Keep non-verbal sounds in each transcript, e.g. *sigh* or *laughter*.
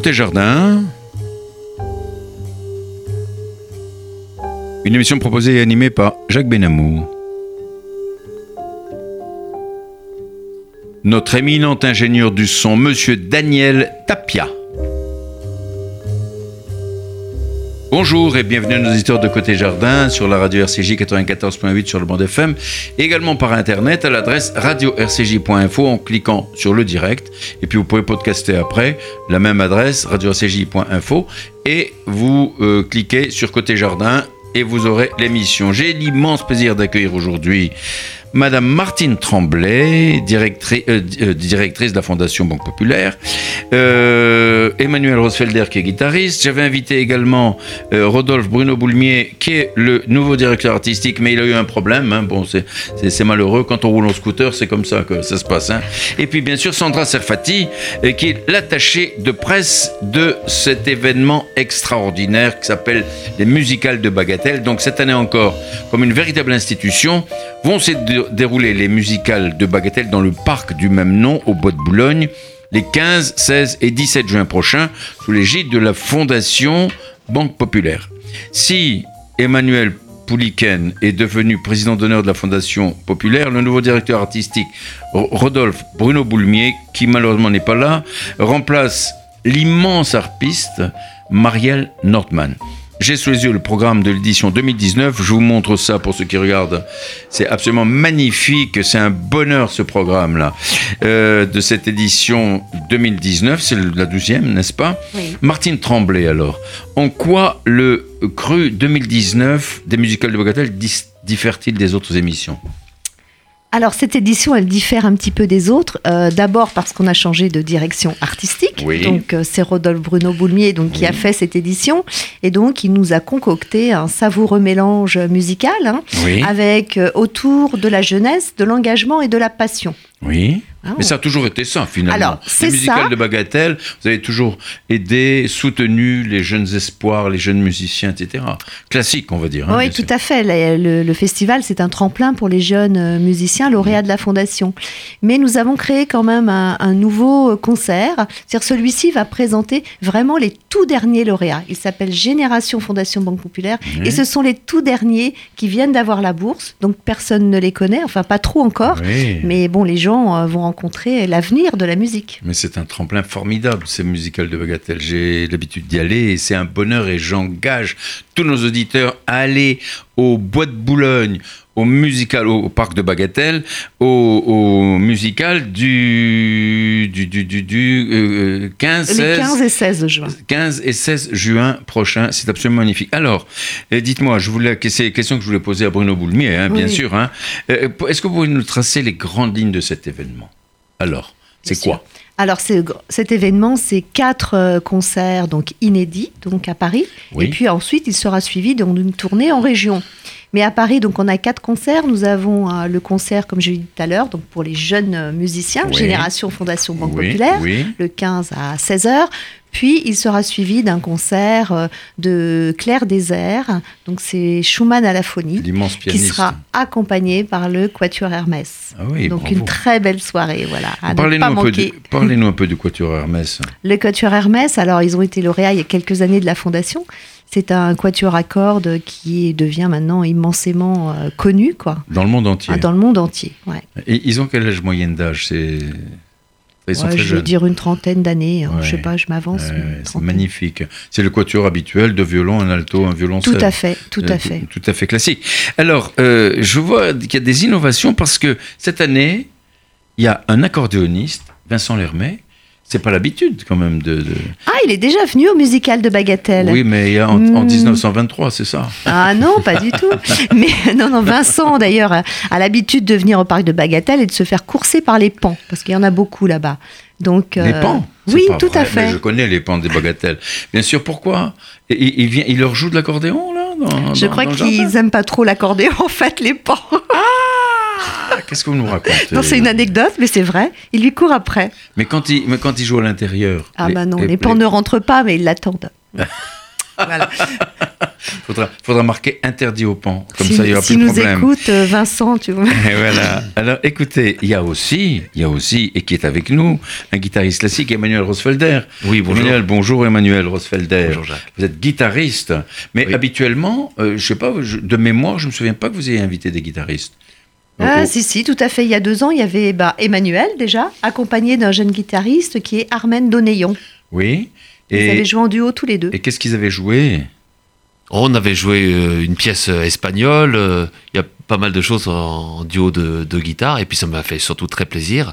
Côté jardin. Une émission proposée et animée par Jacques Benamou. Notre éminent ingénieur du son, Monsieur Daniel Tapia. Bonjour et bienvenue à nos auditeurs de Côté Jardin sur la radio RCJ 94.8 sur le bande FM, également par internet à l'adresse radio-rcj.info en cliquant sur le direct. Et puis vous pouvez podcaster après, la même adresse radio-rcj.info et vous euh, cliquez sur Côté Jardin et vous aurez l'émission. J'ai l'immense plaisir d'accueillir aujourd'hui Madame Martine Tremblay, directrice, euh, euh, directrice de la Fondation Banque Populaire, euh, Emmanuel Rosfelder qui est guitariste. J'avais invité également Rodolphe Bruno Boulmier qui est le nouveau directeur artistique, mais il a eu un problème. Hein. Bon, c'est malheureux. Quand on roule en scooter, c'est comme ça que ça se passe. Hein. Et puis bien sûr Sandra Serfati, qui est l'attachée de presse de cet événement extraordinaire qui s'appelle les Musicales de Bagatelle. Donc cette année encore, comme une véritable institution, vont se dérouler les musicales de Bagatelle dans le parc du même nom au Bois de Boulogne les 15, 16 et 17 juin prochains sous l'égide de la Fondation Banque Populaire. Si Emmanuel Pouliken est devenu président d'honneur de la Fondation Populaire, le nouveau directeur artistique Rodolphe Bruno Boulmier, qui malheureusement n'est pas là, remplace l'immense harpiste Marielle Nordman. J'ai sous les yeux le programme de l'édition 2019. Je vous montre ça pour ceux qui regardent. C'est absolument magnifique. C'est un bonheur ce programme-là euh, de cette édition 2019. C'est la douzième, n'est-ce pas? Martine Tremblay alors. En quoi le cru 2019 des musicales de Bogatel diffère-t-il des autres émissions? Alors cette édition, elle diffère un petit peu des autres. Euh, d'abord parce qu'on a changé de direction artistique. Donc euh, c'est Rodolphe Bruno Boulmier donc, qui a fait cette édition. Et donc il nous a concocté un savoureux mélange musical hein, avec euh, autour de la jeunesse, de l'engagement et de la passion. Oui. Ah Mais ça a toujours été ça, finalement. Alors, c'est ça. de Bagatelle, vous avez toujours aidé, soutenu les jeunes espoirs, les jeunes musiciens, etc. Classique, on va dire. Hein, oui, tout à fait. Le, festival, c'est un tremplin pour les jeunes euh, musiciens lauréats de la Fondation. Mais nous avons créé quand même un, nouveau concert. C'est-à-dire celui-ci va présenter vraiment les tout derniers lauréats. Il s'appelle Génération Fondation Banque Populaire. Et ce sont les tout derniers qui viennent d'avoir la bourse. Donc personne ne les connaît, enfin pas trop encore. Mais bon, les gens euh, vont rencontrer l'avenir de la musique. Mais c'est un tremplin formidable, ces musicales de Bagatelle. J'ai l'habitude d'y aller et c'est un bonheur et j'engage tous nos auditeurs à aller au Bois de Boulogne, au musical, au parc de Bagatelle, au, musical du, du, du, du, 15, euh, 15 et 16 juin. 15 et 16 juin prochain. C'est absolument magnifique. Alors, euh, dites-moi, je voulais, c'est la question que je voulais poser à Bruno Boulmier, hein, bien sûr. Hein. Euh, est-ce que vous pouvez nous tracer les grandes lignes de cet événement? Alors, c'est quoi alors cet événement, c'est quatre euh, concerts donc inédits donc à Paris, et puis ensuite il sera suivi d'une tournée en région. Mais à Paris, donc on a quatre concerts. Nous avons euh, le concert, comme j'ai dit tout à l'heure, donc pour les jeunes euh, musiciens, Génération Fondation Banque Populaire, le 15 à 16 h puis il sera suivi d'un concert euh, de Claire Désert, donc c'est Schumann à la phonie, qui sera accompagné par le Quatuor Hermès. Ah donc une très belle soirée, voilà. Parlez-nous un, parlez un peu du Quatuor Hermès. Le Quatuor Hermès, alors ils ont été lauréats il y a quelques années de la fondation. C'est un quatuor à cordes qui devient maintenant immensément euh, connu, quoi. Dans le monde entier. Ah, dans le monde entier, ouais. Et ils ont quel âge moyenne d'âge? C'est je veux dire une trentaine d'années. Hein. Je sais pas, je m'avance. c'est magnifique. C'est le quatuor habituel de violon, un alto, un violon. Tout à fait, tout à euh, fait. Tout, à fait classique. Alors, euh, je vois qu'il y a des innovations parce que cette année, il y a un accordéoniste, Vincent Lermet, c'est pas l'habitude quand même de, Ah, il est déjà venu au musical de Bagatelle. Oui, mais en, en 1923, hmm. c'est ça. Ah non, pas du *laughs* tout. Mais non, non, Vincent d'ailleurs a, l'habitude de venir au parc de Bagatelle et de se faire courser par les pans, parce qu'il y en a beaucoup là-bas. Donc, les euh, pans Oui, tout à fait. je connais les pans des Bagatelles. Bien sûr, pourquoi? Il, vient, il leur joue de l'accordéon là Je crois qu'ils n'aiment pas trop l'accordéon *laughs* en fait, les pans. Ah Qu'est-ce que vous nous racontez Non, c'est une anecdote, mais c'est vrai. Il lui court après. Mais quand il, mais quand il joue à l'intérieur. Ah, bah non, les, pans ne rentrent pas, mais ils l'attendent. *laughs* voilà. faudra, faudra marquer interdit au pan. Comme ça, il n'y aura si plus de nous problème. écoute euh, Vincent, tu vois. Et *laughs* voilà. Alors, écoutez, il y a aussi, il y a aussi, et qui est avec nous, un guitariste classique, Emmanuel Rosfelder. Oui, bonjour. Emmanuel, bonjour Emmanuel Rosfelder. Bonjour, Jacques. Vous êtes guitariste, mais Oui. habituellement, euh, je sais pas, je- de mémoire, je me souviens pas que vous ayez invité des guitaristes. Ah, Oh, si, si, tout à fait. Il y a deux ans, il y avait bah, Emmanuel, déjà, accompagné d'un jeune guitariste qui est Armen Donéon. Oui. Ils avaient joué en duo tous les deux. et qu'est-ce qu'ils avaient joué? On avait joué euh, une pièce euh, espagnole. euh, Il y a pas mal de choses en, duo de, de guitare. Et puis ça m'a fait surtout très plaisir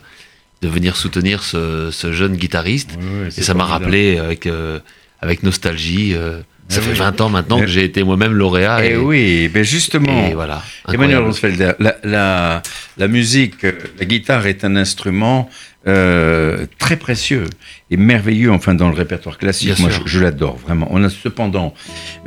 de venir soutenir ce, ce jeune guitariste. Et ça m'a rappelé avec, euh, avec nostalgie. euh, ça Eh fait oui. 20 ans maintenant Eh- que j'ai été moi-même lauréat. Et, oui, ben justement. et voilà. Emmanuel. Rosfelder, la, la, la musique, la guitare est un instrument euh, très précieux et merveilleux, enfin, dans le répertoire classique. Bien Moi, je, sûr. je l'adore, vraiment. On a cependant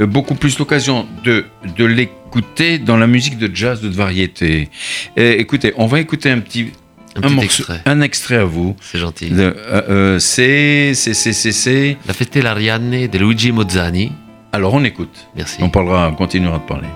euh, beaucoup plus l'occasion de, de l'écouter dans la musique de jazz, de variété. Et, écoutez, on va écouter un petit, Un un petit morceau, extrait. un extrait à vous. C'est gentil. De, euh, euh, c'est, c'est, c'est, c'est, c'est. La Fête l'Ariane de Luigi Mozzani. Alors, on écoute. Merci. On parlera, on continuera de parler.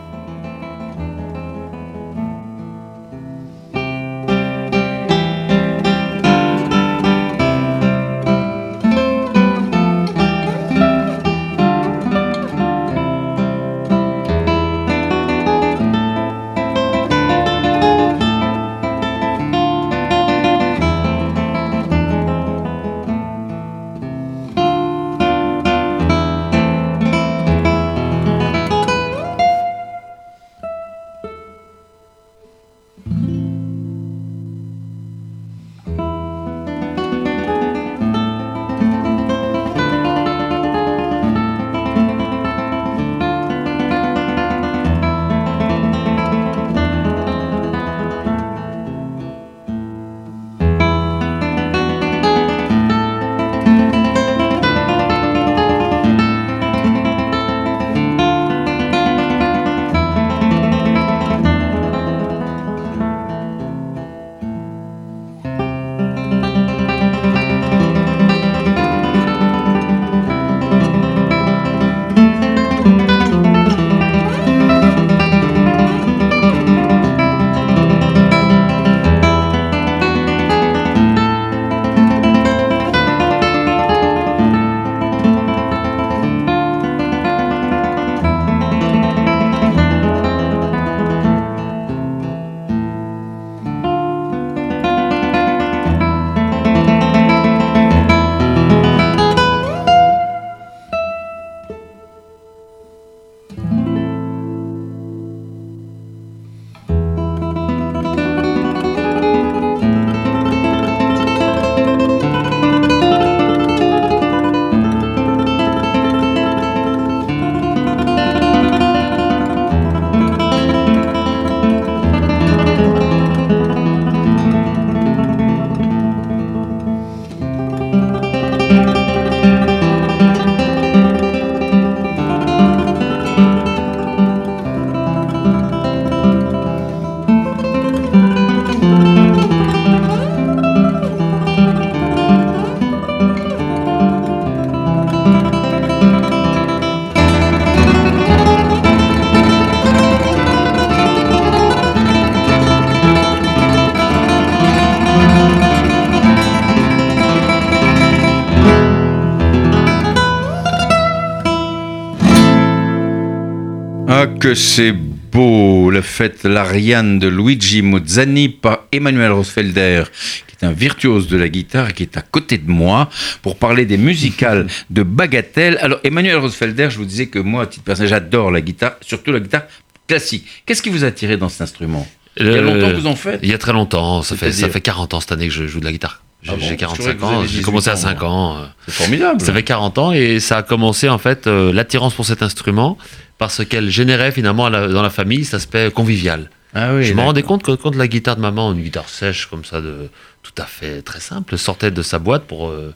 Que c'est beau, la fête l'Ariane de Luigi Mozzani par Emmanuel Rosfelder, qui est un virtuose de la guitare et qui est à côté de moi pour parler des musicales de Bagatelle. Alors, Emmanuel Rosfelder, je vous disais que moi, à titre personnel, j'adore la guitare, surtout la guitare classique. Qu'est-ce qui vous a attiré dans cet instrument? Il y a Euh, longtemps que vous en faites? Il y a très longtemps. Ça fait, ça fait 40 ans cette année que je joue de la guitare. J'ai Ah bon, j'ai croyais 45 que vous ans. J'ai commencé à 18 ans, 5 ans. euh. C'est formidable. Ça fait 40 ans et ça a commencé en fait euh, l'attirance pour cet instrument parce qu'elle générait finalement la- dans la famille cet aspect convivial. Ah oui, je me rendais compte que quand la guitare de maman, une guitare sèche comme ça, de tout à fait très simple, sortait de sa boîte pour, euh,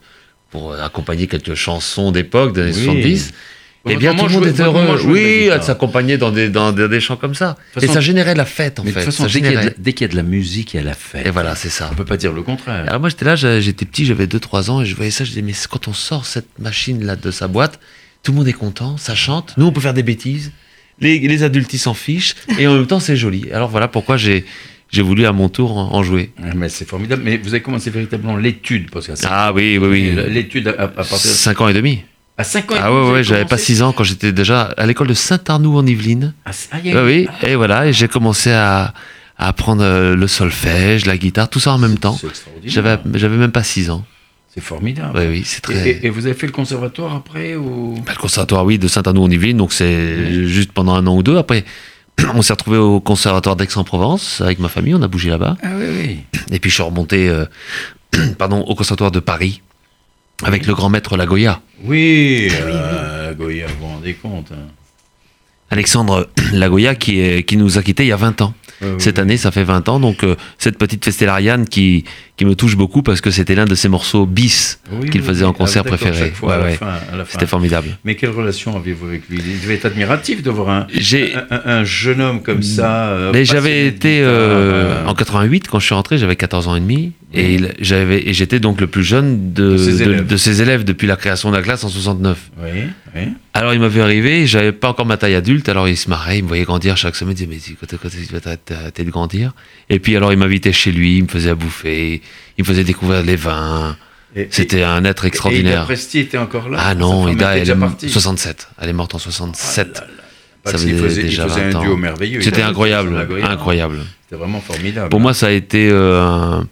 pour accompagner quelques chansons d'époque des années Oui. 70. Eh Votre bien, tout le monde était heureux. Oui, elle s'accompagnait dans des, dans, des, des chants comme ça. Et ça générait la fête, en Mais de fait. toute façon, Ça dès qu'il y, a de la- dès qu'il y a de la musique, il y a la fête. Et voilà, c'est ça. On peut pas dire le contraire. Alors moi j'étais là, j'étais petit, j'avais 2-3 ans et je voyais ça, je disais mais quand on sort cette machine là de sa boîte, tout le monde est content, ça chante. Nous, on peut faire des bêtises. Les, les adultes, ils s'en fichent. Et en même temps, c'est joli. Alors voilà pourquoi j'ai j'ai voulu à mon tour en, jouer. Mais c'est formidable. Mais vous avez commencé véritablement l'étude parce que Ah oui, oui, oui. L'étude à, partir de 5 ans et demi. À 5 ans Ah ouais, ouais, j'avais pas 6 ans quand j'étais déjà à l'école de Saint-Arnoux en Yvelines. Ah, ah, oui, et voilà, et j'ai commencé à, à apprendre euh, le solfège, la guitare, tout ça en même temps. J'avais, j'avais même pas 6 ans. C'est formidable. Oui, oui, c'est très. Et, vous avez fait le conservatoire après ou? Bah, Le conservatoire, oui, de Saint-Arnoux en Yvelines, donc c'est juste pendant un an ou deux. Après, *clears throat* on s'est retrouvé au conservatoire d'Aix-en-Provence avec ma famille, on a bougé là-bas. Ah oui, oui. Et puis je suis remonté euh, *clears throat* pardon, au conservatoire de Paris avec le grand maître Lagoya. Oui, euh, Lagoya, vous vous rendez compte. Hein. Alexandre *clears throat* Lagoya qui, est, qui nous a quittés il y a 20 ans. Cette année, ça fait 20 ans. Donc, euh, cette petite Festellariane qui, qui me touche beaucoup parce que c'était l'un de ses morceaux bis qu'il faisait en concert ah, préféré. C'était formidable. Mais quelle relation aviez-vous avec lui? Il devait être admiratif de voir un, un, jeune homme comme ça. Euh, Mais j'avais été euh, en 88 quand je suis rentré, j'avais 14 ans et demi. Et j'avais et j'étais donc le plus jeune de, de, ses élèves depuis la création de la classe en 69. Oui, oui. Alors il m'a vu arriver, j'avais pas encore ma taille adulte, alors il se marrait, il me voyait grandir chaque semaine, il disait mais quand, tu vas t'arrêter de grandir? Et puis alors il m'invitait chez lui, il me faisait à bouffer, il me faisait découvrir les vins. C'était un être extraordinaire. Et Presti était encore là Ah non, Ida, elle est morte 67. Elle est morte en 67. ça faisait, déjà il faisait un duo merveilleux. C'était incroyable, incroyable. C'était vraiment formidable. Pour moi, ça a été euh, un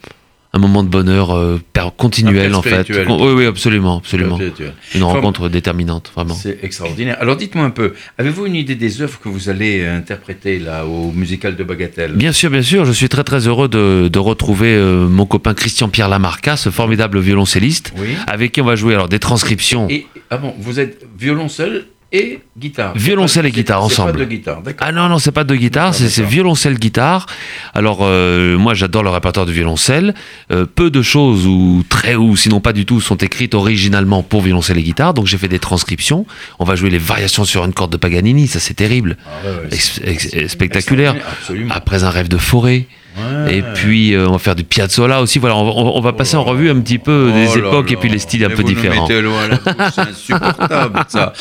un moment de bonheur euh, continuel en fait. Oui, oui, absolument, absolument. Une rencontre déterminante, vraiment. C'est extraordinaire. Alors dites-moi un peu, avez-vous une idée des œuvres que vous allez interpréter là au musical de Bagatelle? Bien sûr, bien sûr. Je suis très très heureux de, de retrouver euh, mon copain Christian Pierre Lamarca, ce formidable violoncelliste, avec qui on va jouer alors des transcriptions. Et, ah bon, vous êtes violoncelle et guitare. Violoncelle et guitare ensemble. C'est pas de guitare, Ah non, non, c'est pas de guitare, c'est violoncelle guitare. Alors euh, moi j'adore le répertoire de violoncelle. Euh, peu de choses ou très ou sinon pas du tout sont écrites originalement pour violoncelle et guitare. Donc j'ai fait des transcriptions. On va jouer les variations sur une corde de Paganini, ça c'est terrible, ah spectaculaire. Après un rêve de forêt. Et puis euh, on va faire du piazzolla aussi. Voilà, on, va passer en revue un petit peu des oh époques et puis les styles un peu différents. C'est insupportable ça.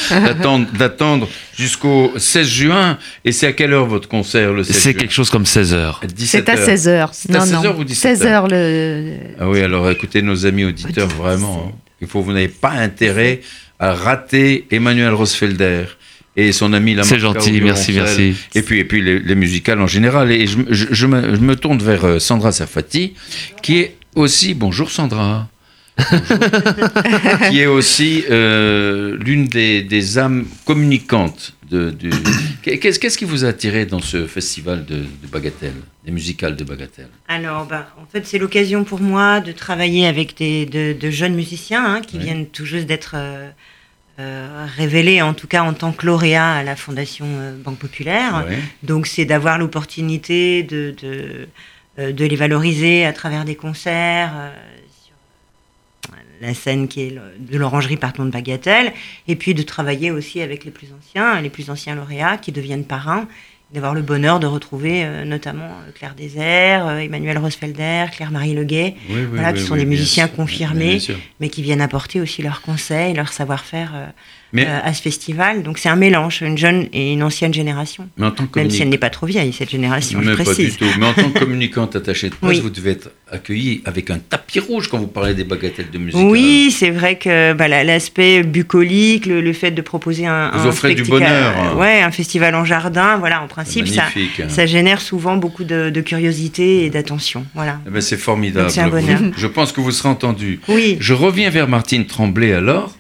D'attendre jusqu'au 16 juin. Et c'est à quelle heure votre concert le 16 C'est quelque chose comme 16 h C'est à 16 h C'est à 16 h ou 17 16 h le. Ah oui, alors écoutez nos amis auditeurs vraiment. Hein. Il faut vous n'avez pas intérêt à rater Emmanuel Rosfelder et son ami C'est gentil, merci, merci. Et puis, et puis les, musicales en général. Et je, je, me, tourne vers euh, Sandra Safati, qui est aussi. Bonjour Sandra. *laughs* qui est aussi euh, l'une des, des, âmes communicantes de, Qu'est-ce, qu'est-ce qui vous a attiré dans ce festival de, de Bagatelle, des musicales de Bagatelle? Alors, bah, en fait, c'est l'occasion pour moi de travailler avec des, de, jeunes musiciens hein, qui viennent tout juste d'être. Euh, euh, révélé en tout cas en tant que lauréat à la Fondation euh, Banque Populaire. Donc c'est d'avoir l'opportunité de, de, euh, de, les valoriser à travers des concerts sur la scène qui est de l'orangerie Parton de Bagatelle, et puis de travailler aussi avec les plus anciens, les plus anciens lauréats qui deviennent parrains d'avoir le bonheur de retrouver euh, notamment euh, Claire Désert, euh, Emmanuel Rosfelder, Claire-Marie Leguet, voilà, qui sont des musiciens confirmés, mais qui viennent apporter aussi leurs conseils, leur savoir-faire euh, à ce festival. Donc c'est un mélange, une jeune et une ancienne génération. Mais en tant que Même si elle n'est pas trop vieille, cette génération, je précise. Pas du tout. Mais en tant que communicante attachée de *laughs* presse, vous devez être accueillie avec un tapis rouge quand vous parlez des bagatelles de musique. Oui, c'est vrai que bah, l'aspect bucolique, le, fait de proposer un, vous offrez du bonheur. Euh, ouais, un festival en jardin, voilà, en principe, ça, ça génère souvent beaucoup de, curiosité et d'attention. Voilà. Eh ben, c'est formidable. C'est un bonheur. je pense que vous serez entendu. Oui. Je reviens vers Martine Tremblay alors.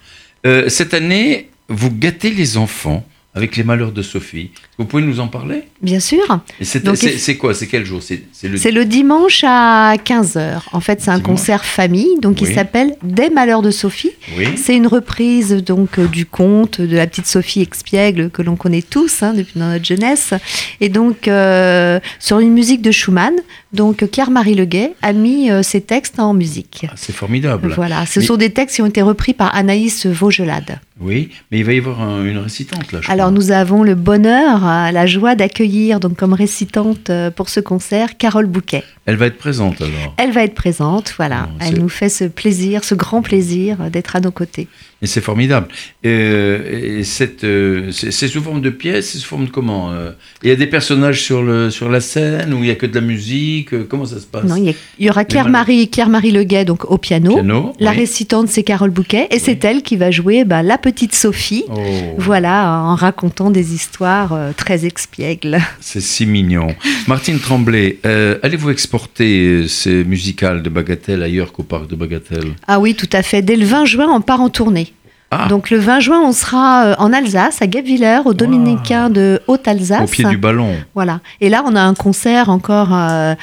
Euh, cette année, vous gâtez les enfants avec les malheurs de Sophie. Vous pouvez nous en parler? Bien sûr. C'est quoi? C'est quel jour? C'est le... le... dimanche à 15h. En fait, c'est un concert famille donc il s'appelle Des malheurs de Sophie. C'est une reprise donc euh, du conte de la petite Sophie expiègle que l'on connaît tous hein, depuis dans notre jeunesse. Et donc, euh, sur une musique de Schumann. Donc, Claire-Marie Leguet a mis euh, ses textes en musique. Ah, c'est formidable. Voilà. Ce sont des textes qui ont été repris par Anaïs Vaugelade. Oui, mais il va y avoir une récitante là. Alors nous avons le bonheur, la joie d'accueillir donc comme récitante euh, pour ce concert Carole Bouquet. Elle va être présente alors. Elle va être présente, voilà. Elle nous fait ce plaisir, ce grand plaisir d'être à nos côtés. Et c'est formidable. Euh, et cette, euh, c'est sous forme de pièces, c'est sous forme de comment euh? Il y a des personnages sur, le, sur la scène ou il y a que de la musique Comment ça se passe? Non, il y, aura Claire-Marie Claire -Marie Leguet donc, au piano. la récitante, c'est Carole Bouquet. Et c'est elle qui va jouer bah, la petite Sophie. Oh. Voilà, en racontant des histoires très expiègles. C'est si mignon. Martine Tremblay, allez-vous exporter ces musicales de Bagatelle ailleurs qu'au parc de Bagatelle? Ah oui, tout à fait. Dès le 20 juin, on part en tournée. Ah. Donc le 20 juin, on sera euh, en Alsace, à Guebwiller, au Dominicain de Haute-Alsace. Au pied du ballon. Voilà. Et là, on a un concert encore euh,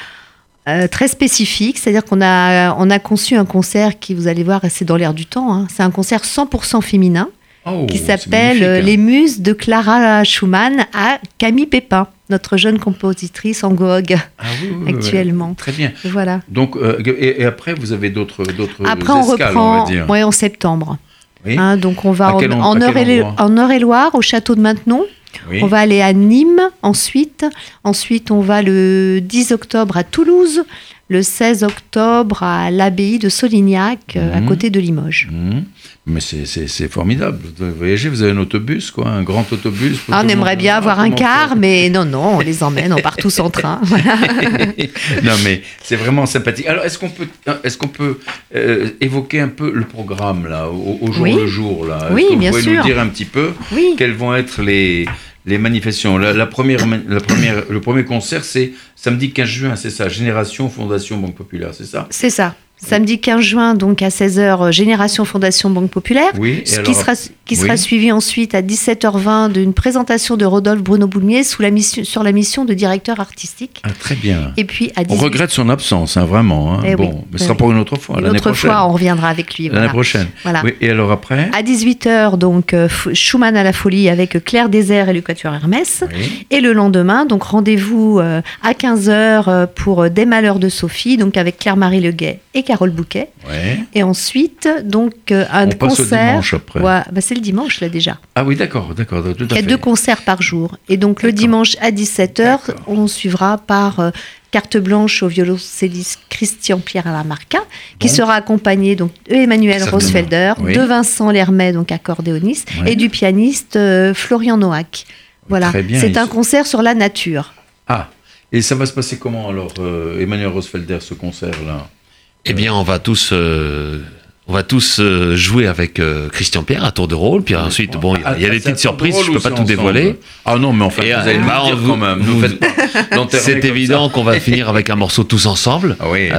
euh, très spécifique, c'est-à-dire qu'on a, on a conçu un concert qui, vous allez voir, c'est dans l'air du temps. Hein. C'est un concert 100% féminin. Oh, qui s'appelle Les Muses de Clara Schumann à Camille Pépin, notre jeune compositrice en Gog ah actuellement. très bien. Voilà. Donc, et, après, vous avez d'autres d'autres Après, on reprend en septembre. Hein, donc on va en, en, Eure-et-Loire, au château de Maintenon. On va aller à Nîmes ensuite. Ensuite, on va le 10 octobre à Toulouse, le 16 octobre à l'abbaye de Solignac, euh, à mhm. côté de Limoges. Mhm. Mais c'est formidable. Vous voyagez, vous avez un autobus, quoi, un grand autobus. Ah, on aimerait bien avoir un car, mais non, non, on les emmène, on part tous en *laughs* train. *laughs* non, mais c'est vraiment sympathique. Alors, est-ce qu'on peut, est qu'on peut euh, évoquer un peu le programme, là, au, jour le jour là? Oui, bien vous pouvez nous dire un petit peu quelles vont être les, les manifestations. La, première, le premier concert, c'est samedi 15 juin, c'est ça, Génération Fondation Banque Populaire, c'est ça? C'est ça. Samedi 15 juin, donc à 16h, euh, Génération Fondation Banque Populaire. Oui, ce qui, sera, qui sera suivi ensuite à 17h20 d'une présentation de Rodolphe Bruno Boulmier sous la mission, sur la mission de directeur artistique. Ah, très bien. Et puis à On regrette son absence, hein, vraiment. Hein. Eh bon, mais ce sera pour une autre fois. Une autre fois, on reviendra avec lui. L'année prochaine. Voilà. et alors après À 18h, donc euh, Schumann à la folie avec Claire Désert et le Quatuor Hermès. Et le lendemain, donc rendez-vous euh, à 15h pour Des Malheurs de Sophie, donc avec Claire-Marie Leguet et Carole Bouquet. Et ensuite, donc, euh, un On concert. Dimanche après. bah, c'est le dimanche, là, déjà. Ah oui, d'accord, d'accord. Il y a deux concerts par jour. Et donc, le dimanche à 17h, on suivra par. Euh, carte blanche au violoncelliste Christian Pierre Lamarca, qui sera accompagné donc de Emmanuel Rosfelder, de Vincent Lermet, donc accordéoniste, et du pianiste euh, Florian Noack. Voilà, c'est un concert sur la nature. Ah, et ça va se passer comment alors, Emmanuel Rosfelder, ce concert-là? Eh bien, on va tous, euh, on va tous euh, jouer avec euh, Christian Pierre à tour de rôle. Puis ensuite, bon, il y a, des ah, petites surprises. Je peux pas tout dévoiler. Ah non, mais en fait, vous allez bah, dire quand même. *laughs* C'est évident qu'on va finir avec un morceau tous ensemble. Ah oui,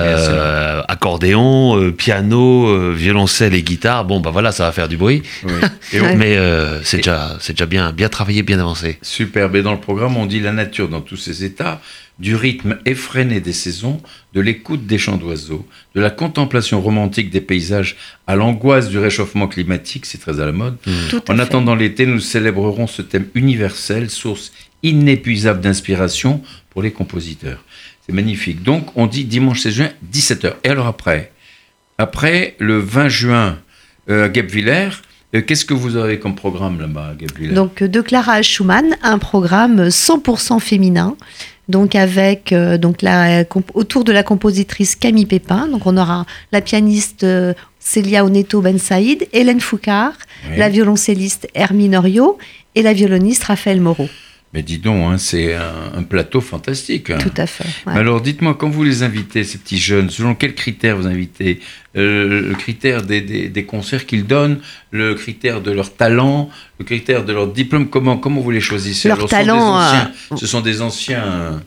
accordéon, piano, violoncelle et guitare. Bon, bah voilà, ça va faire du bruit. *laughs* mais c'est déjà, c'est déjà bien, bien travaillé, bien avancé. Superbe. Et dans le programme, on dit la nature dans tous ses états du rythme effréné des saisons, de l'écoute des chants d'oiseaux, de la contemplation romantique des paysages à l'angoisse du réchauffement climatique, c'est très à la mode. Mmh. En attendant l'été, nous célébrerons ce thème universel, source inépuisable d'inspiration pour les compositeurs. C'est magnifique. Donc, on dit dimanche 16 juin, 17h. Et alors après? Après, le 20 juin, euh, à Guebwiller, euh, Qu'est-ce que vous avez comme programme là-bas, Guebwiller Donc, de Clara Schumann, un programme 100% féminin donc avec euh, donc la, autour de la compositrice Camille Pépin. Donc on aura la pianiste euh, Célia Oneto Ben Saïd, Hélène Foucard, la violoncelliste Hermine Orio et la violoniste Raphaël Moreau. Mais dis donc, hein, c'est un, plateau fantastique. Hein. Tout à fait. Alors dites-moi, quand vous les invitez, ces petits jeunes, selon quels critères vous invitez? Euh, Le critère des, concerts qu'ils donnent, le critère de leur talent, le critère de leur diplôme, comment, comment vous les choisissez? Leur talent. Euh, ce sont des anciens.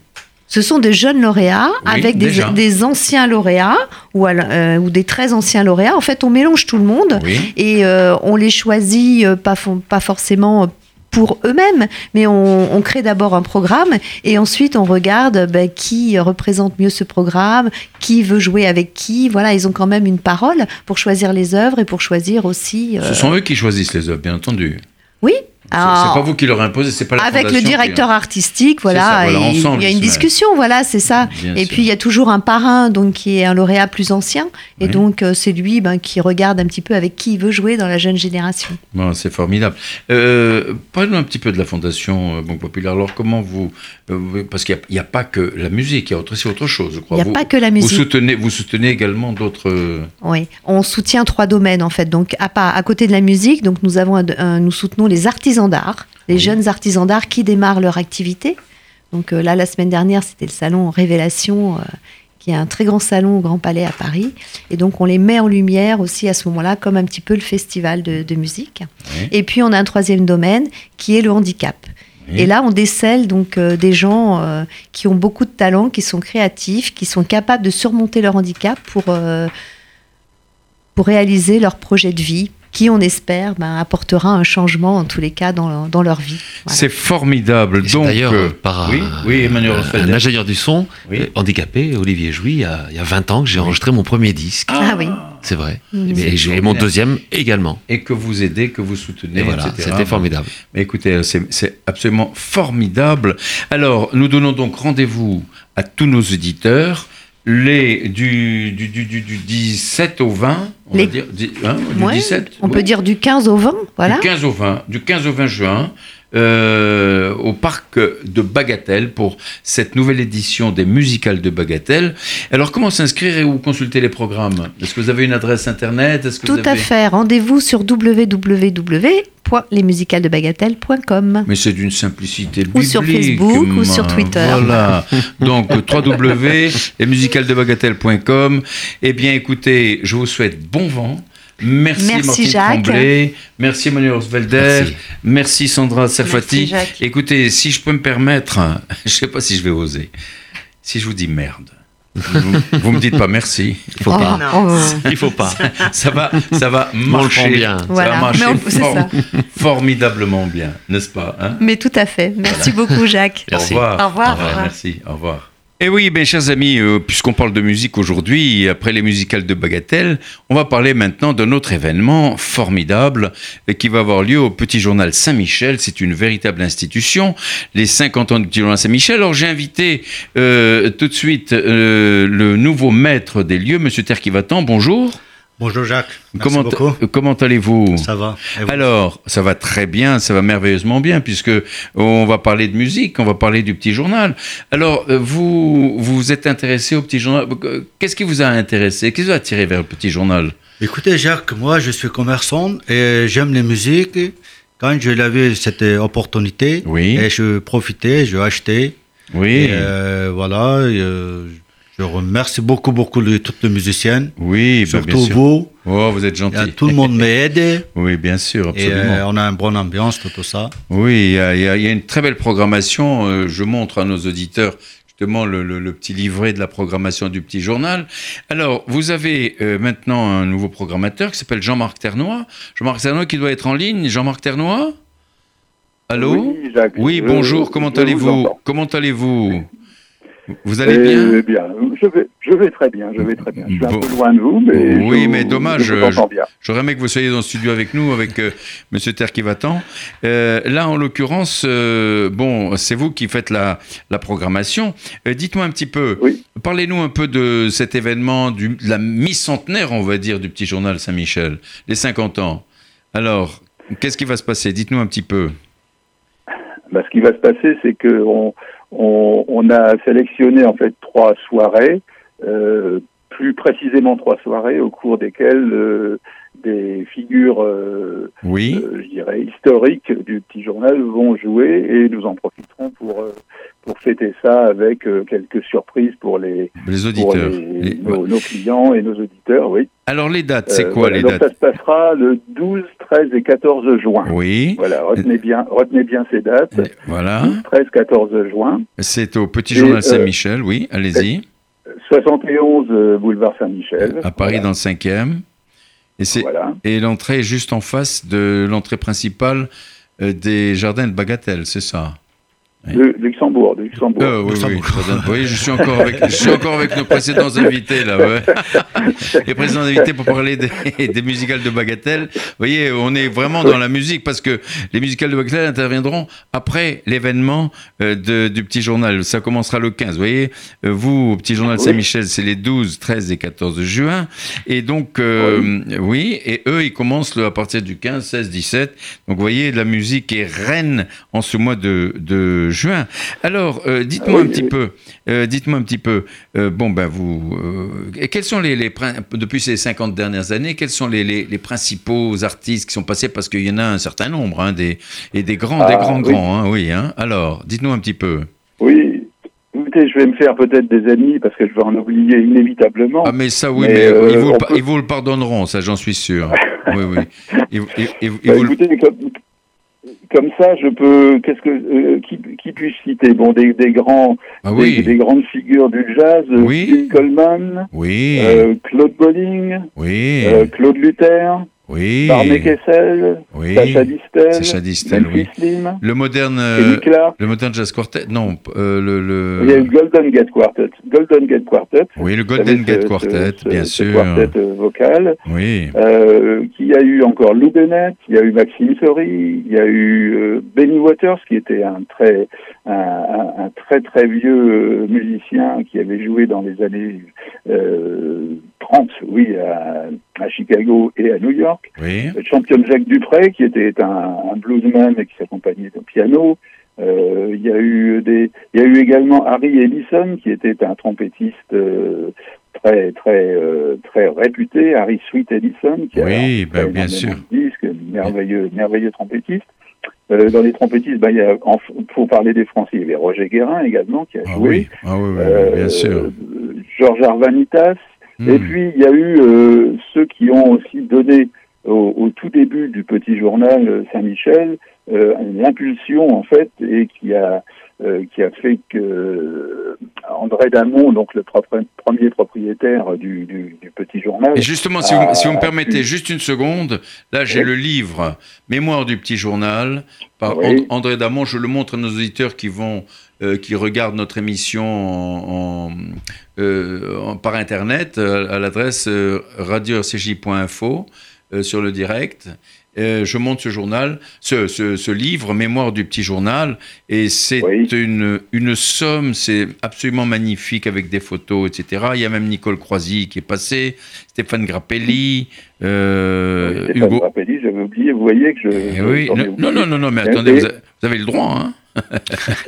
Ce sont des jeunes lauréats avec des, anciens lauréats ou, euh, ou, des très anciens lauréats. En fait, on mélange tout le monde et on les choisit pas, pas forcément pour eux-mêmes, mais on, crée d'abord un programme et ensuite on regarde ben, qui représente mieux ce programme, qui veut jouer avec qui. Voilà, ils ont quand même une parole pour choisir les œuvres et pour choisir aussi. Ce sont eux qui choisissent les œuvres, bien entendu. Oui, c'est pas vous qui leur imposez, c'est pas la Avec le directeur artistique, voilà, il y a une discussion, voilà, c'est ça. et puis il y a toujours un parrain, donc qui est un lauréat plus ancien, et donc euh, c'est lui ben, qui regarde un petit peu avec qui il veut jouer dans la jeune génération. Bon, c'est formidable. Euh, Parlez-nous un petit peu de la Fondation euh, Banque Populaire. Alors comment vous, euh, parce qu'il n'y a, pas que la musique, il y a aussi autre chose, je crois. Il n'y a pas que la musique. Vous soutenez, vous soutenez également d'autres. Oui, on soutient trois domaines en fait. Donc à, à côté de la musique, donc nous avons, nous soutenons les artisans d'art, les jeunes artisans d'art qui démarrent leur activité. Donc euh, là, la semaine dernière, c'était le salon Révélation, euh, qui est un très grand salon au Grand Palais à Paris. Et donc on les met en lumière aussi à ce moment-là, comme un petit peu le festival de, musique. Et puis on a un troisième domaine qui est le handicap. Et là, on décèle donc euh, des gens qui ont beaucoup de talent, qui sont créatifs, qui sont capables de surmonter leur handicap pour, pour réaliser leur projet de vie, qui, on espère, ben, apportera un changement, en tous les cas, dans, dans leur vie. C'est formidable. Donc, D'ailleurs, euh, par oui, un, oui, Emmanuel un, ingénieur du son euh, handicapé, Olivier Jouy, il y, a, il y a 20 ans que j'ai enregistré mon premier disque. Ah, oui. C'est vrai. Mm. Et j'ai mon deuxième également. Et que vous aidez, que vous soutenez, voilà, C'était formidable. Mais écoutez, c'est absolument formidable. Alors, nous donnons donc rendez-vous à tous nos auditeurs les du, du, du, du, 17 au 20, on va dire, hein, du 17, on peut dire du 15 au 20, voilà. Du 15 au 20, du 15 au 20 juin, euh, au parc de Bagatelle pour cette nouvelle édition des musicales de Bagatelle. Alors, comment s'inscrire et où consulter les programmes? Est-ce que vous avez une adresse internet? Est-ce que Tout à fait. Rendez-vous sur www.lesmusicalesdebagatelle.com. Mais c'est d'une simplicité biblique. Ou sur Facebook ou sur Twitter. Voilà. Donc, *laughs* www.lesmusicalesdebagatelle.com. Eh bien, écoutez, je vous souhaite bon vent. Merci, merci Jacques. Tremblay, merci Emmanuel Oswalder, merci. Sandra Serfati. Écoutez, si je peux me permettre, *laughs* je ne sais pas si je vais oser, si je vous dis merde. Vous, ne me dites pas merci. Il faut pas. Oh. *laughs* Il faut pas. Ça, va, ça va marcher bien. Ça va marcher formidablement bien, n'est-ce pas hein? Mais tout à fait. Merci beaucoup, Jacques. Merci. Au revoir. Au revoir. Merci. Au revoir. Et eh oui, mes chers amis, euh, puisqu'on parle de musique aujourd'hui, après les musicales de Bagatelle, on va parler maintenant d'un autre événement formidable euh, qui va avoir lieu au Petit Journal Saint-Michel. C'est une véritable institution, les 50 ans du Petit Journal Saint-Michel. Alors j'ai invité euh, tout de suite le nouveau maître des lieux, Monsieur Terkivatan. Bonjour. Bonjour Jacques. Merci comment, beaucoup. comment allez-vous Ça va. Alors, ça va très bien, ça va merveilleusement bien, puisque on va parler de musique, on va parler du petit journal. Alors, euh, vous vous êtes intéressé au petit journal. Qu'est-ce qui vous a intéressé? Qu'est-ce qui vous a attiré vers le petit journal? Écoutez Jacques, moi je suis commerçant et j'aime les musiques. Quand je l'avais cette opportunité, oui. et je profitais, je achetais. Oui. Euh, voilà. Euh, je remercie beaucoup, beaucoup de toutes les musiciennes. Oui, bah, surtout vous. Oh, vous êtes gentil. tout le monde m'aide. *laughs* oui, bien sûr, absolument. Et euh, on a une bonne ambiance, tout, ça. Oui, il y, a, une très belle programmation. Euh, je montre à nos auditeurs justement le, petit livret de la programmation du petit journal. Alors, vous avez euh, maintenant un nouveau programmateur qui s'appelle Jean-Marc Ternois. Jean-Marc Ternois qui doit être en ligne. Jean-Marc Ternois? Allô? Oui, Jacques, oui bonjour, comment allez-vous? Comment allez-vous? Vous allez bien bien. Je vais, je vais très bien, je vais très bien. Je suis un peu loin de vous, mais. Oui, mais dommage. J'aurais aimé que vous soyez dans le studio avec nous, avec euh, Monsieur Terkivatan. Euh, là, en l'occurrence, euh, bon, c'est vous qui faites la, la programmation. Euh, dites-moi un petit peu, parlez-nous un peu de cet événement, du, de la mi-centenaire, on va dire, du petit journal Saint-Michel, les 50 ans. Alors, qu'est-ce qui va se passer? Dites-nous un petit peu. Bah, ce qui va se passer, c'est qu'on on, a sélectionné en fait trois soirées, euh, plus précisément trois soirées au cours desquelles euh, des figures, euh, oui. je dirais, historiques du petit journal vont jouer et nous en profiterons pour pour fêter ça avec quelques surprises pour les, les auditeurs, nos, clients et nos auditeurs, oui. Alors les dates, c'est quoi les dates Ça se passera le 12, 13 et 14 juin. Oui. Voilà, retenez bien, retenez bien ces dates. voilà. 12, 13, 14 juin. C'est au Petit Journal Saint-Michel, oui, allez-y. 71 boulevard Saint-Michel. À Paris dans le 5e. Et, voilà. et l'entrée est juste en face de l'entrée principale des jardins de Bagatelle, c'est ça? De Luxembourg, Luxembourg. Euh, oui, oui, oui, je suis encore avec, je suis encore avec nos précédents invités là. Ouais. Les précédents invités pour parler des, des, musicales de Bagatelle. Vous voyez, on est vraiment dans la musique parce que les musicales de Bagatelle interviendront après l'événement euh, du petit journal. Ça commencera le 15. Vous voyez, euh, vous, au petit journal Saint-Michel, c'est les 12, 13 et 14 juin. Et donc, euh, oui. et eux, ils commencent le, à partir du 15, 16, 17. Donc, vous voyez, la musique est reine en ce mois de, de juin. Alors, euh, dites-moi ah un petit peu, euh, dites-moi un petit peu, euh, bon, ben vous, et quels sont les, les, depuis ces 50 dernières années, quels sont les, les, les, principaux artistes qui sont passés, parce qu'il y en a un certain nombre, hein, des, et des grands, des ah, grands, grands, hein, oui. Hein. Alors, dites-nous un petit peu. Oui, Écoutez, je vais me faire peut-être des ennemis parce que je vais en oublier inévitablement. Ah, mais ça, oui, mais, ils, vous, ils, vous, le pardonneront, ça, j'en suis sûr. *laughs* oui, oui. Ils, ils, bah, écoutez, comme ça, je peux. Qu'est-ce que euh, qui, qui puis-je citer? Bon, des, des grands, ah oui. des, grandes figures du jazz. Oui. Coleman. Oui. Euh, Claude Bolling. Oui. Euh, Claude Luther. Oui. Barney Kessel, oui. Sacha Distel, Sacha Distel oui. Slim, le moderne, euh, le moderne jazz quartet, non, euh, le, le, Il y a le Golden Gate Quartet, Golden Gate Quartet. Oui, le Golden Gate ce, Quartet, ce, bien ce sûr. Quartet euh, vocal. Oui. Euh, qui a eu encore Lou Bennett, il y a eu Maxime Sorry, il y a eu euh, Benny Waters, qui était un très, un, un, un très très vieux musicien qui avait joué dans les années 30, oui, à, à, Chicago et à New York. Oui. Le champion Jacques Dupré, qui était un, un bluesman et qui s'accompagnait au piano. Euh, il y a eu des, il y a eu également Harry Ellison, qui était un trompettiste euh, très très euh, très réputé, Harry Sweet Ellison, qui oui, a ben, bien sûr, disque, merveilleux merveilleux trompettiste. Euh, dans les trompettistes, ben, il y a, en, pour parler des Français, il y avait Roger Guérin également qui a ah joué. Oui. Ah oui, oui, euh, bien sûr. Georges Arvanitas. Hmm. Et puis il y a eu euh, ceux qui ont aussi donné au, au, tout début du petit journal Saint-Michel euh, l'impulsion en fait et qui a euh, qui a fait que André Damon, donc le propre, premier propriétaire du, du, du, petit journal. Et justement, si, vous, si vous me permettez juste une seconde, là j'ai oui. le livre Mémoire du petit journal par oui. André Damon. Je le montre à nos auditeurs qui vont euh, qui regardent notre émission en, en, euh, en par internet à, à l'adresse euh, radio-rcj.info sur le direct. Euh, je monte ce journal, ce, ce, ce, livre, Mémoire du petit journal, et c'est oui. une, une somme, c'est absolument magnifique avec des photos, etc. Il y a même Nicole Croisy qui est passée, Stéphane Grappelli, euh, oui, Stéphane Hugo. Grappelli, j'avais oublié, vous voyez que je. Eh oui. non, non, non, non, mais attendez, vous, avez, vous avez le droit, hein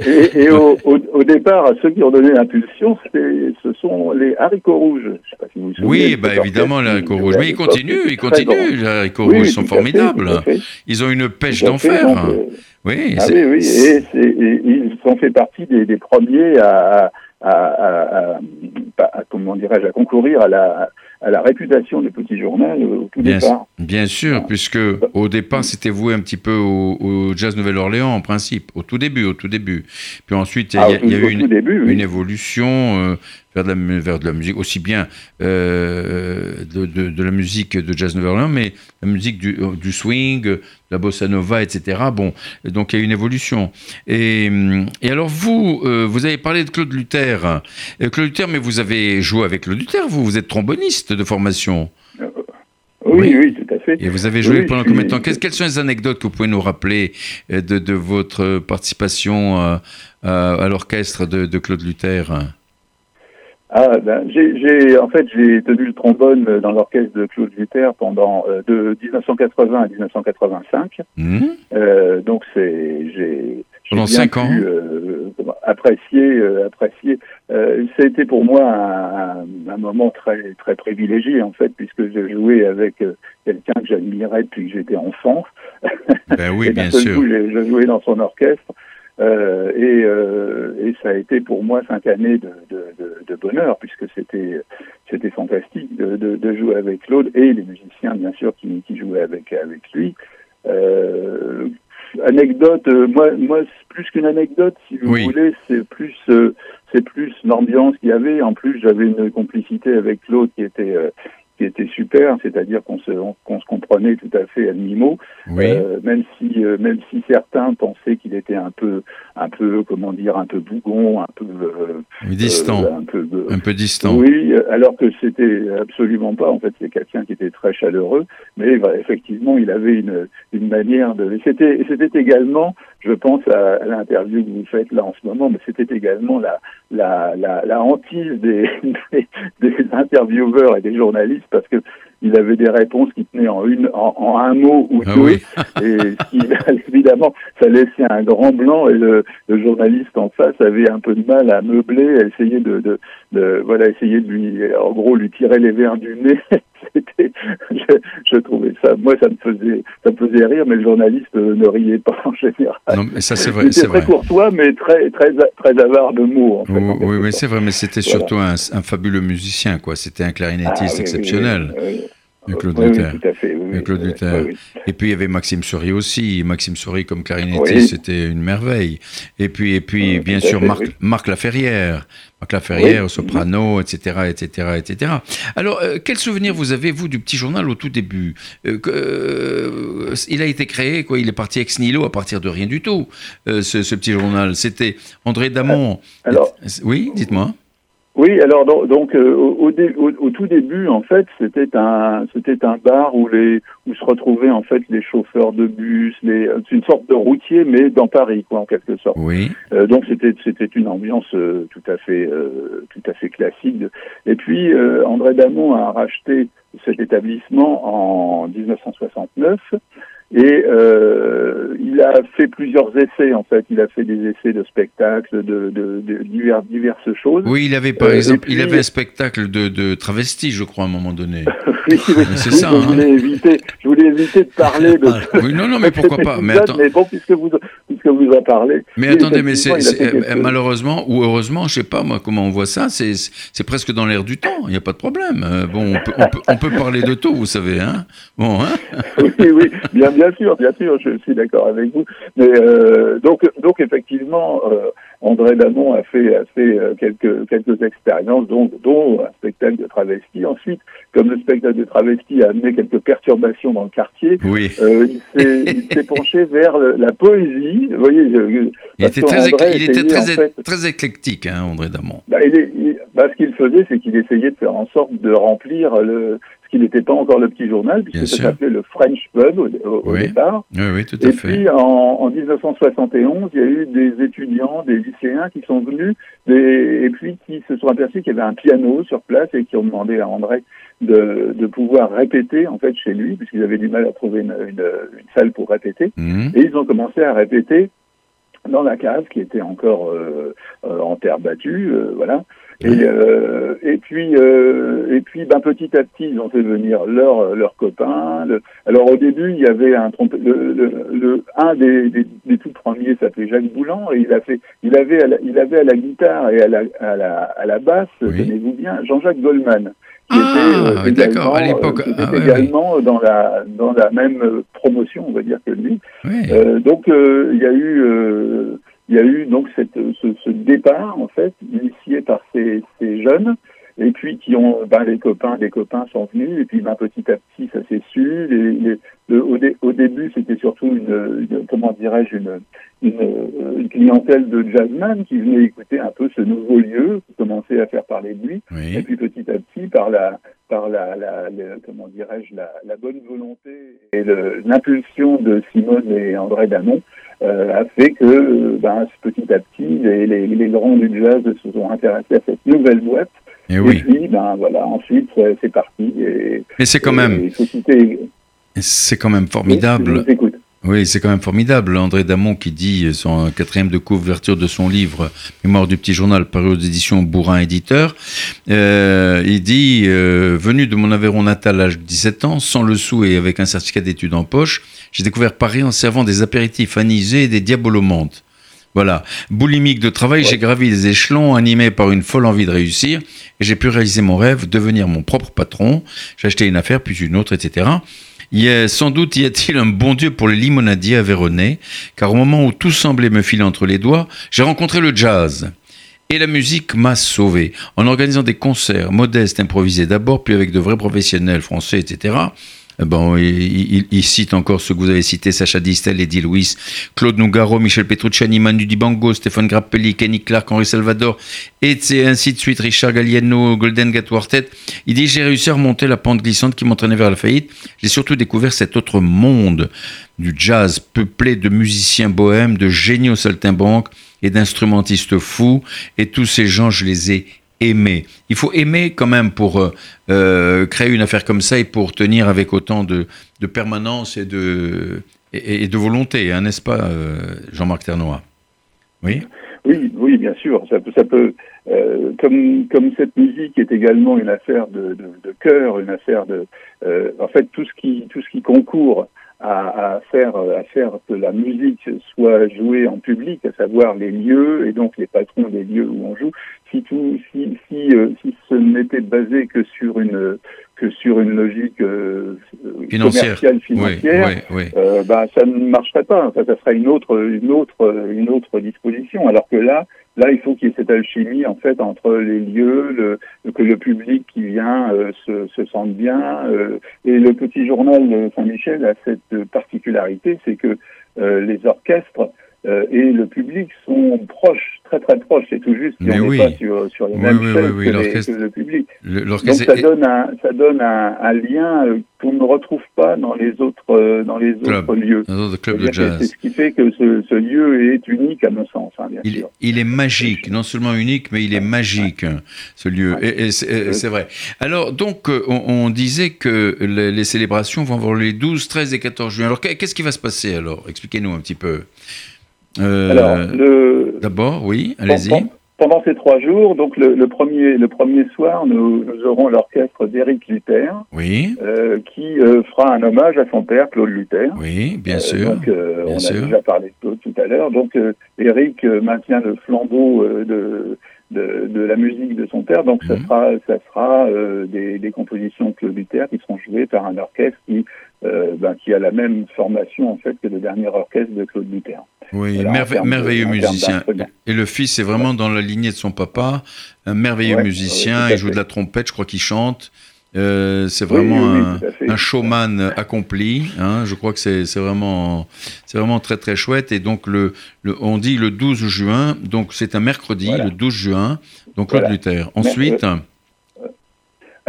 et, et au, au, au, départ, ceux qui ont donné l'impulsion, ce sont les haricots rouges. Je sais pas si vous vous souvenez. Oui, bah, évidemment, les haricots rouges. Mais ils continuent, ils continuent. Les haricots oui, rouges sont formidables. Fait, ils ont une pêche d'enfer. Euh, oui, ah oui, oui. Et, et, ils ont fait partie des, des premiers à, à, à, à comment dirais-je, à concourir à la à la réputation du petit journal au tout bien, départ. Bien sûr, ah. puisque au départ c'était voué un petit peu au, au Jazz Nouvelle-Orléans en principe, au tout début, au tout début. Puis ensuite il ah, y, a, tout, y a eu une, début, oui. une, évolution euh, vers, de la, vers de la musique, aussi bien euh, de, de, de, la musique de Jazz Nouvelle-Orléans, mais la musique du, du, swing, la bossa nova, etc. Bon, donc il y a une évolution. Et, et alors vous, euh, vous avez parlé de Claude Luther. Euh, Claude Luther, mais vous avez joué avec Claude Luther, vous, vous êtes tromboniste de formation. Euh, oui, oui, oui, tout à fait. Et vous avez joué oui, pendant combien de temps? Quelles sont les anecdotes que vous pouvez nous rappeler de, de votre participation à, à, à l'orchestre de, de, Claude Luther? Ah, ben, j'ai, en fait, j'ai tenu le trombone dans l'orchestre de Claude Luther pendant euh, de 1980 à 1985. Mmh. Euh, donc c'est, j'ai pendant cinq ans? Euh, apprécier, apprécier. Euh, ça a été pour moi un, un, moment très très privilégié en fait, puisque j'ai joué avec quelqu'un que j'admirais depuis que j'étais enfant. *laughs* Ben oui, et bien sûr. Coup, j'ai joué dans son orchestre. Euh, et, euh, et, ça a été pour moi cinq années de, de, de, de bonheur puisque c'était c'était fantastique de, jouer avec Claude et les musiciens bien sûr qui, qui jouaient avec avec lui. Euh, anecdote, moi moi plus qu'une anecdote si vous oui. voulez, c'est plus c'est plus l'ambiance qu'il y avait. En plus j'avais une complicité avec Claude qui était qui était super, c'est-à-dire qu'on se, qu'on se comprenait tout à fait à demi-mot, euh, même si euh, même si certains pensaient qu'il était un peu un peu comment dire un peu bougon, un peu distant, un peu un peu distant. Oui, alors que c'était absolument pas. En fait, c'est quelqu'un qui était très chaleureux, mais bah, effectivement, il avait une une manière de. C'était c'était également, je pense à, l'interview que vous faites là en ce moment, mais c'était également la la la, la hantise des, *laughs* des intervieweurs et des journalistes parce que il avait des réponses qui tenaient en une en, un mot ou ah deux. *laughs* et *laughs* évidemment ça laissait un grand blanc et le, le, journaliste en face avait un peu de mal à meubler à essayer de, de, de voilà essayer de lui en gros lui tirer les verres du nez. *laughs* C'était je, je, trouvais ça moi ça me faisait ça me faisait rire mais le journaliste ne riait pas en général. Non mais ça c'est vrai c'est très courtois mais très très très avare de mots en fait, oui, oui, oui c'est vrai mais c'était surtout un, un, fabuleux musicien quoi. C'était un clarinettiste ah, exceptionnel Claude Luther. Et puis il y avait Maxime Souris aussi. Maxime Souris comme clarinettiste, c'était une merveille. Et puis, et puis bien sûr, Marc, Marc Laferrière. Marc Laferrière, soprano, etc., etc., etc. Alors, euh, quel souvenir vous avez, vous, du petit journal au tout début? Euh, euh, Il a été créé, quoi, il est parti ex nihilo à partir de rien du tout, ce, ce, petit journal. C'était André Damon. Alors, oui, dites-moi. Oui, alors donc, euh, au, au, tout début, en fait, c'était un c'était un bar où les où se retrouvaient en fait les chauffeurs de bus, les c'est une sorte de routier mais dans Paris quoi en quelque sorte. Oui. Euh, donc c'était c'était une ambiance euh, tout à fait tout à fait classique. Et puis André Damon a racheté cet établissement en 1969 et euh, il a fait plusieurs essais, en fait. Il a fait des essais de spectacles, de, de, de divers, diverses choses. Oui, il avait par euh, exemple, il avait un spectacle de, de travesti, je crois, à un moment donné. *laughs* oui, c'est ça. Je, hein. voulais éviter, je voulais éviter de parler de. Ah, oui, non, non, mais pourquoi pas mais, attends... mais bon, puisque vous, puisque vous en parlez. Mais attendez, mais c'est malheureusement ou heureusement, je sais pas moi comment on voit ça. C'est presque dans l'air du temps. Il n'y a pas de problème. Euh, bon, on peut, on peut, on peut parler de tout, vous savez, hein. Bon, hein. *laughs* oui, oui, bien bien sûr, bien sûr, je suis d'accord avec vous. Mais euh, donc, donc effectivement, euh, André Damon a fait, a fait euh, quelques, quelques expériences, dont, dont un spectacle de travesti. Ensuite, comme le spectacle de travesti a amené quelques perturbations dans le quartier, oui. *laughs* il s'est penché vers la poésie. Vous voyez, il était, très, il était très, très, éclectique, hein, André Damon. Bah, il bah, ce qu'il faisait, c'est qu'il essayait de faire en sorte de remplir le, qui n'était pas encore le petit journal, puisque ça s'appelait le French Pub au, départ. Oui, oui, tout à et puis en, 1971, il y a eu des étudiants, des lycéens qui sont venus, et puis qui se sont aperçus qu'il y avait un piano sur place et qui ont demandé à André de, de pouvoir répéter en fait chez lui, puisqu'ils avaient du mal à trouver une, une, salle pour répéter. Mhm. Et ils ont commencé à répéter dans la cave qui était encore euh, euh, en terre battue, euh, voilà. Et, euh, et puis, et puis, ben, petit à petit, ils ont fait venir leurs leurs copains. Le, alors au début, il y avait un le, le, le, un des, des, des tout premiers s'appelait Jacques Boulan et il a fait, il avait, à la, il avait à la guitare et à la à la, à la basse, tenez-vous bien, Jean-Jacques Goldman. Ah, était, euh, d'accord, à l'époque. Ah, également dans la dans la même promotion, on va dire que lui. Euh, donc il y a eu il y a eu donc cette, ce, ce, départ en fait initié par ces, ces, jeunes et puis qui ont ben, les copains les copains sont venus et puis ben, petit à petit ça s'est su les, les, le, au, dé, au, début c'était surtout une, une comment dirais-je une, une, une, clientèle de jazzman qui venait écouter un peu ce nouveau lieu qui commençait à faire parler de lui oui. et puis petit à petit par la par la, la, la comment dirais-je la, la, bonne volonté et l'impulsion de Simone et André Damon euh, a fait que ben, petit à petit, les, les, les, grands du jazz se sont intéressés à cette nouvelle boîte. Et, eh oui. et puis, ben, voilà, ensuite, c'est parti. Et, Mais c'est quand même... C'est quand même formidable. Oui, c'est quand même formidable. André Damon qui dit son quatrième de couverture de son livre Mémoire du petit journal paru aux éditions Bourrin éditeur. Euh, il dit euh, Venu de mon Aveyron natal à l'âge de 17 ans, sans le sou et avec un certificat d'études en poche, j'ai découvert Paris en servant des apéritifs anisés et des diabolomantes. Voilà. Boulimique de travail, j'ai gravi des échelons animé par une folle envie de réussir et j'ai pu réaliser mon rêve, devenir mon propre patron. J'ai acheté une affaire, puis une autre, etc. Il sans doute y a-t-il un bon Dieu pour les limonadiers avéronnais, car au moment où tout semblait me filer entre les doigts, j'ai rencontré le jazz. Et la musique m'a sauvé. En organisant des concerts modestes, improvisés d'abord, puis avec de vrais professionnels français, etc., Bon, il, cite encore ceux que vous avez cités, Sacha Distel, Eddie Louis, Claude Nougaro, Michel Petrucciani, Manu Dibango, Stéphane Grappelli, Kenny Clark, Henri Salvador, et ainsi de suite, Richard Galliano, Golden Gate Quartet. Il dit, j'ai réussi à remonter la pente glissante qui m'entraînait vers la faillite. J'ai surtout découvert cet autre monde du jazz peuplé de musiciens bohèmes, de géniaux saltimbanques et d'instrumentistes fous. Et tous ces gens, je les ai aimer. Il faut aimer quand même pour euh, euh, créer une affaire comme ça et pour tenir avec autant de, permanence et de, et, de volonté, hein, n'est-ce pas, euh, Jean-Marc Ternois? Oui Oui, oui, bien sûr. Ça peut, ça peut comme, comme cette musique est également une affaire de, de cœur, une affaire de, en fait, tout ce qui, tout ce qui concourt à, à, faire, à faire que la musique soit jouée en public, à savoir les lieux et donc les patrons des lieux où on joue. Si tout, si, si, euh, si ce n'était basé que sur une que sur une logique euh, financière. commerciale financière, Euh, bah, ça ne marcherait pas. Enfin, ça serait une autre, une autre, une autre disposition. Alors que là, Là, il faut qu'il y ait cette alchimie en fait entre les lieux, le, que le public qui vient euh, se, se, sente bien. Euh, et le petit journal Saint-Michel a cette particularité, c'est que euh, les orchestres et le public sont proches, très très proches. C'est tout juste n'est pas sur, sur les mêmes oui, que, le public. Donc ça donne un, ça donne un, un lien qu'on ne retrouve pas dans les autres, euh, dans les autres lieux. C'est ce qui fait que ce, ce, lieu est unique à mon sens. Hein, bien il, sûr. il, est magique, non seulement unique, mais il est magique, ce lieu. Et, c'est vrai. Alors, donc, euh, on, on disait que les, les, célébrations vont avoir les 12, 13 et 14 juin. Alors, qu'est-ce qui va se passer alors? Expliquez-nous un petit peu. Euh, D'abord, oui, allez-y pendant ces trois jours, donc le, le, premier, le premier soir, nous, nous aurons l'orchestre d'Éric Luther, oui. euh, qui euh, fera un hommage à son père, Claude Luther. Oui, bien euh, sûr. donc, bien on sûr. a déjà parlé de Claude tout à l'heure. Donc, Éric maintient le flambeau de, de, de, la musique de son père. Donc, ça Mhm. sera, ça sera des, des compositions de Claude Luther qui seront jouées par un orchestre qui, ben, qui a la même formation en fait que le dernier orchestre de Claude Luther. Oui, merve- de- merveilleux musicien. Et le fils est vraiment dans la lignée de son papa, un merveilleux Ouais, musicien, ouais, il joue de la trompette, je crois qu'il chante. Euh, c'est vraiment oui, oui, un, showman accompli. Hein, je crois que c'est vraiment, c'est vraiment très très chouette. Et donc le, le- on dit le 12 juin, donc c'est un mercredi, Voilà. le 12 juin. Donc Claude Voilà. Luther. Ensuite,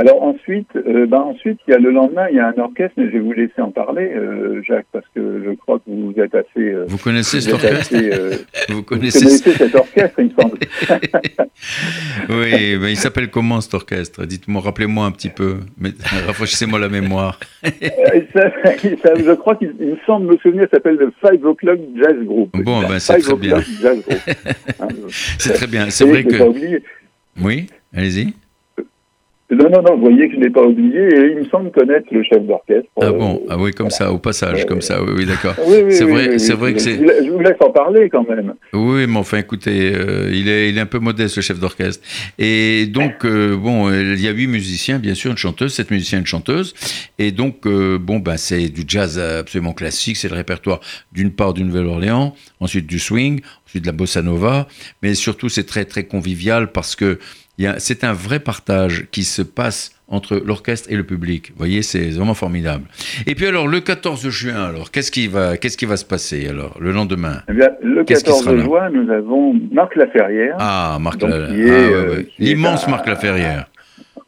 Alors ensuite, euh, ben ensuite, il y a le lendemain, il y a un orchestre, mais je vais vous laisser en parler, euh, Jacques, parce que je crois que vous êtes assez. euh, vous connaissez cet orchestre *laughs* Vous connaissez cet orchestre, il me semble. *laughs* Oui, mais il s'appelle comment cet orchestre? Dites-moi, rappelez-moi un petit peu. Mais *laughs* rafraîchissez-moi la mémoire. Ça, ça, je crois qu'il il me semble me souvenir, ça s'appelle le Five O'Clock Jazz Group. Bon, ben, c'est Five très bien. Hein, C'est très bien. C'est vrai que. oublié. Oui, allez-y. Non, non, non, vous voyez que je ne l'ai pas oublié, et il me semble connaître le chef d'orchestre. Ah euh, bon, ah oui, comme ça, au passage, comme ça, oui, oui, d'accord. oui, oui, C'est oui, vrai- oui, c'est vrai que c'est- Je vous laisse en parler quand même. Oui, mais enfin, écoutez, euh, il, est, il est un peu modeste, le chef d'orchestre. Et donc, euh, bon, il y a huit musiciens, bien sûr, une chanteuse, sept musiciens, une chanteuse. Et donc, euh, bon, ben, c'est du jazz absolument classique. C'est le répertoire d'une part du Nouvelle-Orléans, ensuite du swing, ensuite de la bossa nova. Mais surtout, c'est très, très convivial parce que c'est un vrai partage qui se passe entre l'orchestre et le public. Vous voyez, c'est vraiment formidable. Et puis alors, le 14 juin, alors, qu'est-ce qui va, qu'est-ce qui va se passer alors, le lendemain? Eh bien, le Qu'est-ce qui 14 sera là? juin, nous avons Marc Laferrière, Ah, Marc Donc, La- qui est, ah, euh, l'immense Marc Laferrière.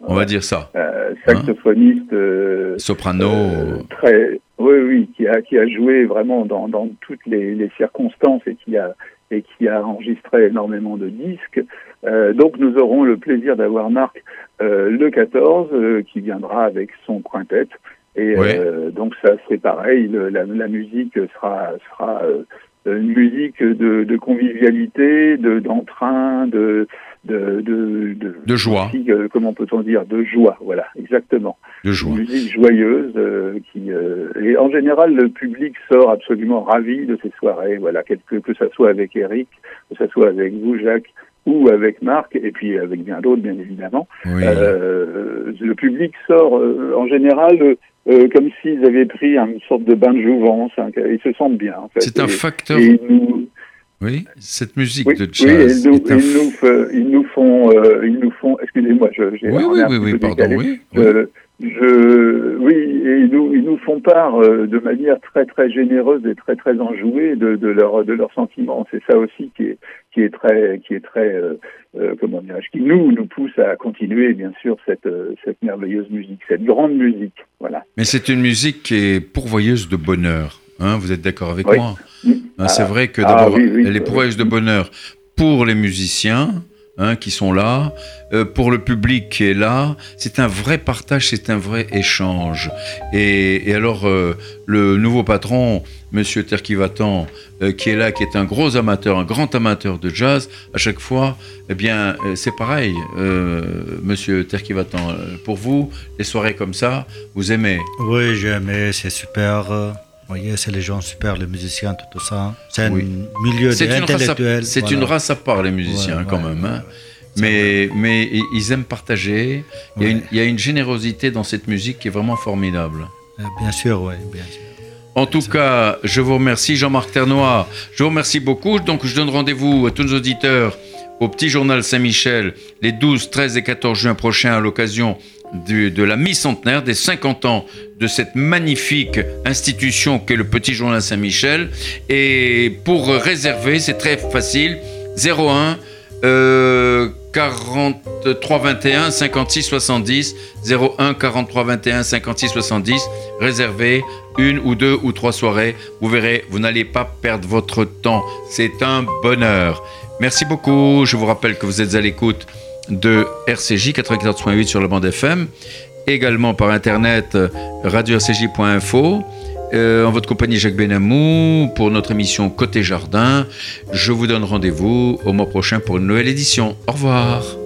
On va dire ça. euh, saxophoniste euh, Soprano. euh, très, oui, oui, qui a, qui a joué vraiment dans, dans toutes les, les circonstances et qui a et qui a enregistré énormément de disques. Euh, donc nous aurons le plaisir d'avoir Marc euh, le 14 euh, qui viendra avec son quintet. Et Ouais. euh, donc ça c'est pareil, le- la, la musique sera sera euh, une musique de, de convivialité, de d'entrain, de de de, de, De joie. aussi, euh, comment peut-on dire, de joie. Voilà, exactement de une joie. musique joyeuse euh, qui euh, et en général le public sort absolument ravi de ces soirées voilà quelque que ça soit avec Eric que ça soit avec vous Jacques ou avec Marc et puis avec bien d'autres bien évidemment Oui. Euh, le public sort euh, en général euh, comme s'ils avaient pris une sorte de bain de jouvence hein, ils se sentent bien en fait C'est un facteur. et ils nous Oui, cette musique de jazz. Oui, ils, nous, ils, nous, font, ils nous font. Excusez-moi, j'ai. Oui, oui, oui, oui, pardon, oui. Je, oui, et ils nous, ils nous font part euh, de manière très très généreuse et très très enjouée de, de leurs de leurs sentiments. C'est ça aussi qui est qui est très qui est très euh, euh comment dirais-je qui nous nous pousse à continuer bien sûr cette cette merveilleuse musique, cette grande musique. Voilà. Mais c'est une musique qui est pourvoyeuse de bonheur. Hein, vous êtes d'accord avec moi? Hein, C'est vrai que ah d'abord elle est pourvoyeuse de bonheur pour les musiciens Hein, qui sont là, euh, pour le public qui est là. C'est un vrai partage, c'est un vrai échange. Et, alors, euh, le nouveau patron, Monsieur Terkivatan, euh, qui est là, qui est un gros amateur, un grand amateur de jazz, à chaque fois, eh bien, c'est pareil, Monsieur Terkivatan. Pour vous, les soirées comme ça, vous aimez? Oui, j'aime, c'est super voyez, c'est les gens super, les musiciens, tout, ça. C'est un milieu intellectuel. C'est une race à part, les musiciens, quand même. Hein. Mais, mais ils aiment partager. Il y, a une, il y, a une, générosité dans cette musique qui est vraiment formidable. Euh, bien sûr, oui, bien sûr. En tout cas, je vous remercie, Jean-Marc Ternois. Je vous remercie beaucoup. Donc, je donne rendez-vous à tous nos auditeurs au Petit Journal Saint-Michel les 12, 13 et 14 juin prochains à l'occasion de la mi-centenaire, des 50 ans de cette magnifique institution qu'est le Petit Journal Saint-Michel. Et pour réserver, c'est très facile, 01 43 21 56 70 01 43 21 56 70 réservez une ou deux ou trois soirées. Vous verrez vous n'allez pas perdre votre temps. C'est un bonheur merci beaucoup je vous rappelle que vous êtes à l'écoute de RCJ 94.8 sur la bande FM, également par internet radio-rcj.info. Euh, en votre compagnie Jacques Benamou pour notre émission Côté Jardin. Je vous donne rendez-vous au mois prochain pour une nouvelle édition. Au revoir.